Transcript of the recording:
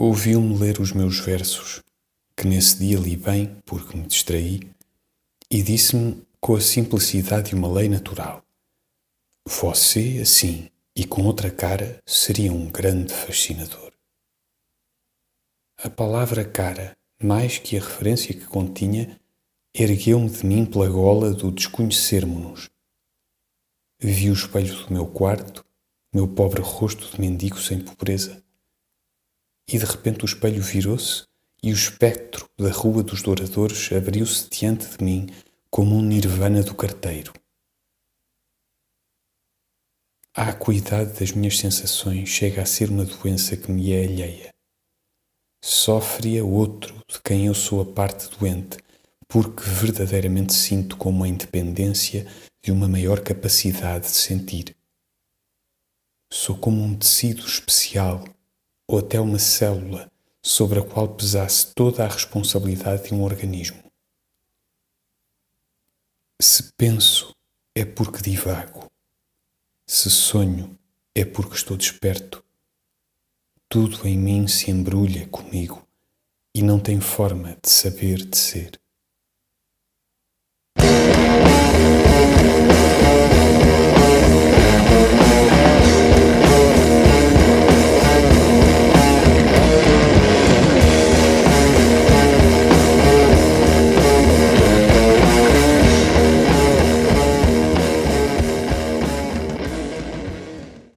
ouviu-me ler os meus versos, que nesse dia li bem porque me distraí, e disse-me com a simplicidade de uma lei natural: Você, assim e com outra cara, seria um grande fascinador. A palavra cara, mais que a referência que continha, ergueu-me de mim pela gola do desconhecermo-nos. Vi o espelho do meu quarto, meu pobre rosto de mendigo sem pobreza e de repente o espelho virou-se e o espectro da Rua dos Douradores abriu-se diante de mim como um nirvana do carteiro. A acuidade das minhas sensações chega a ser uma doença que me é alheia. Sofre a outro de quem eu sou a parte doente, porque verdadeiramente sinto como a independência de uma maior capacidade de sentir. Sou como um tecido especial ou até uma célula sobre a qual pesasse toda a responsabilidade de um organismo. Se penso, é porque divago. Se sonho, é porque estou desperto. Tudo em mim se embrulha comigo e não tem forma de saber de ser.